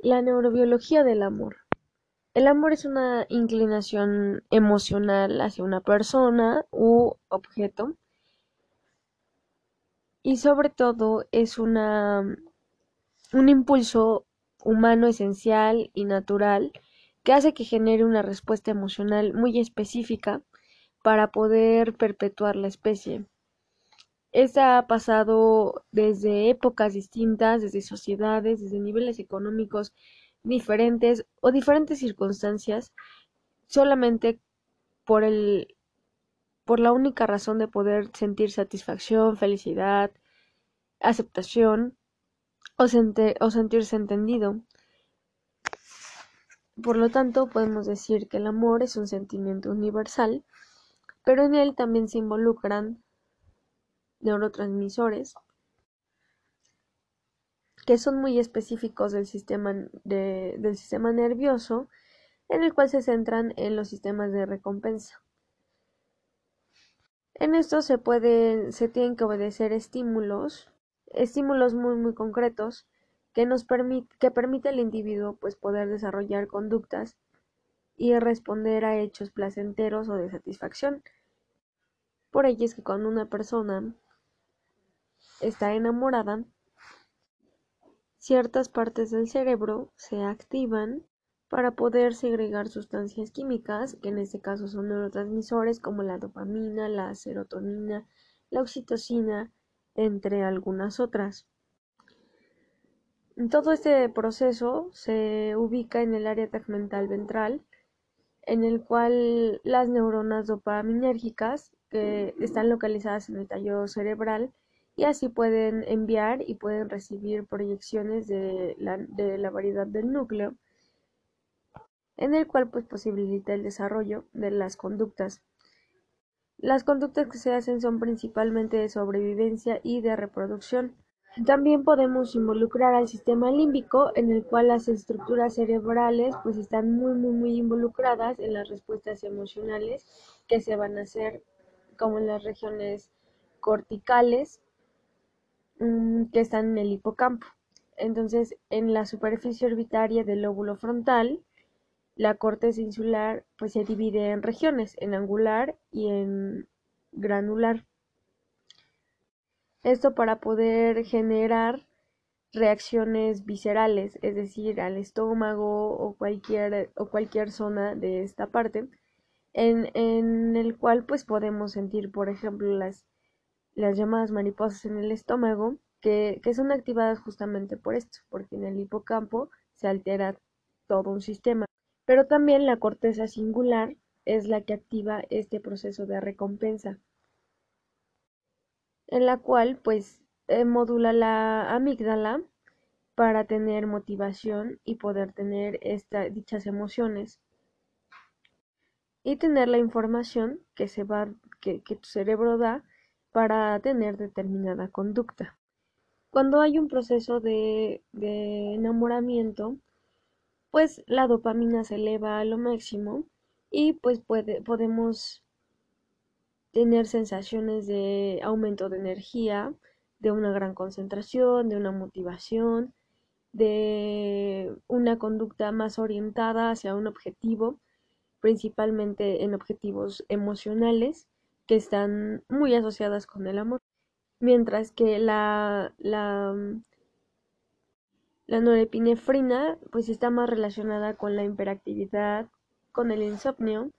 La neurobiología del amor. El amor es una inclinación emocional hacia una persona u objeto y sobre todo es una un impulso humano esencial y natural que hace que genere una respuesta emocional muy específica para poder perpetuar la especie. Esta ha pasado desde épocas distintas, desde sociedades, desde niveles económicos diferentes o diferentes circunstancias, solamente por el por la única razón de poder sentir satisfacción, felicidad, aceptación o, o sentirse entendido. Por lo tanto, podemos decir que el amor es un sentimiento universal, pero en él también se involucran neurotransmisores que son muy específicos del sistema, del sistema nervioso, en el cual se centran en los sistemas de recompensa. En esto se pueden, se tienen que obedecer estímulos, estímulos muy muy concretos que nos permite, que permite al individuo pues poder desarrollar conductas y responder a hechos placenteros o de satisfacción. Por ello es que cuando una persona está enamorada, ciertas partes del cerebro se activan para poder segregar sustancias químicas, que en este caso son neurotransmisores como la dopamina, la serotonina, la oxitocina, entre algunas otras. Todo este proceso se ubica en el área tegmental ventral, en el cual las neuronas dopaminérgicas, que están localizadas en el tallo cerebral, y así pueden enviar y pueden recibir proyecciones de la, de la variedad del núcleo, en el cual pues posibilita el desarrollo de las conductas. Las conductas que se hacen son principalmente de sobrevivencia y de reproducción. También podemos involucrar al sistema límbico, en el cual las estructuras cerebrales pues están muy muy muy involucradas en las respuestas emocionales que se van a hacer como en las regiones corticales Mm, que están en el hipocampo. Entonces, en la superficie orbitaria del lóbulo frontal, la corteza insular pues se divide en regiones, en angular y en granular. Esto para poder generar reacciones viscerales, es decir, al estómago o cualquier, o cualquier zona de esta parte, en, en el cual pues podemos sentir, por ejemplo, las las llamadas mariposas en el estómago, que, que son activadas justamente por esto, porque en el hipocampo se altera todo un sistema. Pero también la corteza singular es la que activa este proceso de recompensa, en la cual pues eh, modula la amígdala para tener motivación y poder tener esta, dichas emociones y tener la información que se va que, que tu cerebro da para tener determinada conducta. Cuando hay un proceso de, enamoramiento, pues la dopamina se eleva a lo máximo y pues puede, podemos tener sensaciones de aumento de energía, de una gran concentración, de una motivación, de una conducta más orientada hacia un objetivo, principalmente en objetivos emocionales que están muy asociadas con el amor. Mientras que la, la, la norepinefrina pues está más relacionada con la hiperactividad, con el insomnio,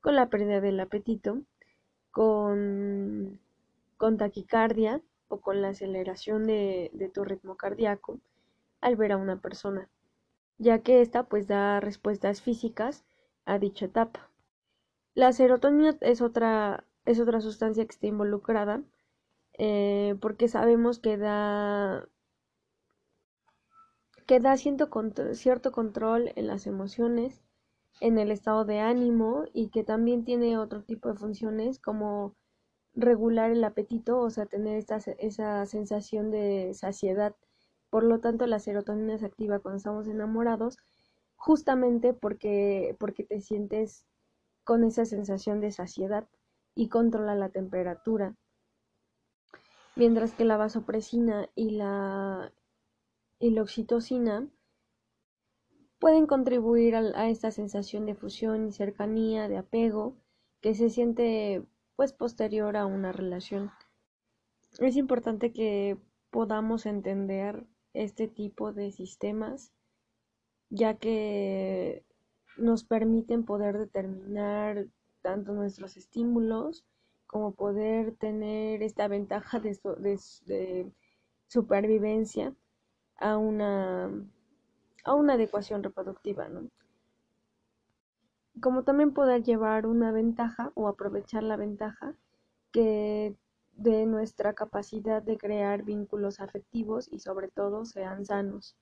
con la pérdida del apetito, con, con taquicardia o con la aceleración de, tu ritmo cardíaco al ver a una persona, ya que esta pues da respuestas físicas a dicha etapa. La serotonina es otra es otra sustancia que está involucrada eh, porque sabemos que da que da cierto, cierto control en las emociones, en el estado de ánimo y que también tiene otro tipo de funciones como regular el apetito, o sea, tener esa sensación de saciedad. Por lo tanto, la serotonina se activa cuando estamos enamorados, justamente porque, porque te sientes con esa sensación de saciedad y controla la temperatura. Mientras que la vasopresina y la, y oxitocina pueden contribuir a, esta sensación de fusión y cercanía, de apego, que se siente pues posterior a una relación. Es importante que podamos entender este tipo de sistemas, ya que nos permiten poder determinar tanto nuestros estímulos como poder tener esta ventaja de, supervivencia a una, adecuación reproductiva. Como también poder llevar una ventaja o aprovechar la ventaja que de nuestra capacidad de crear vínculos afectivos y sobre todo sean sanos.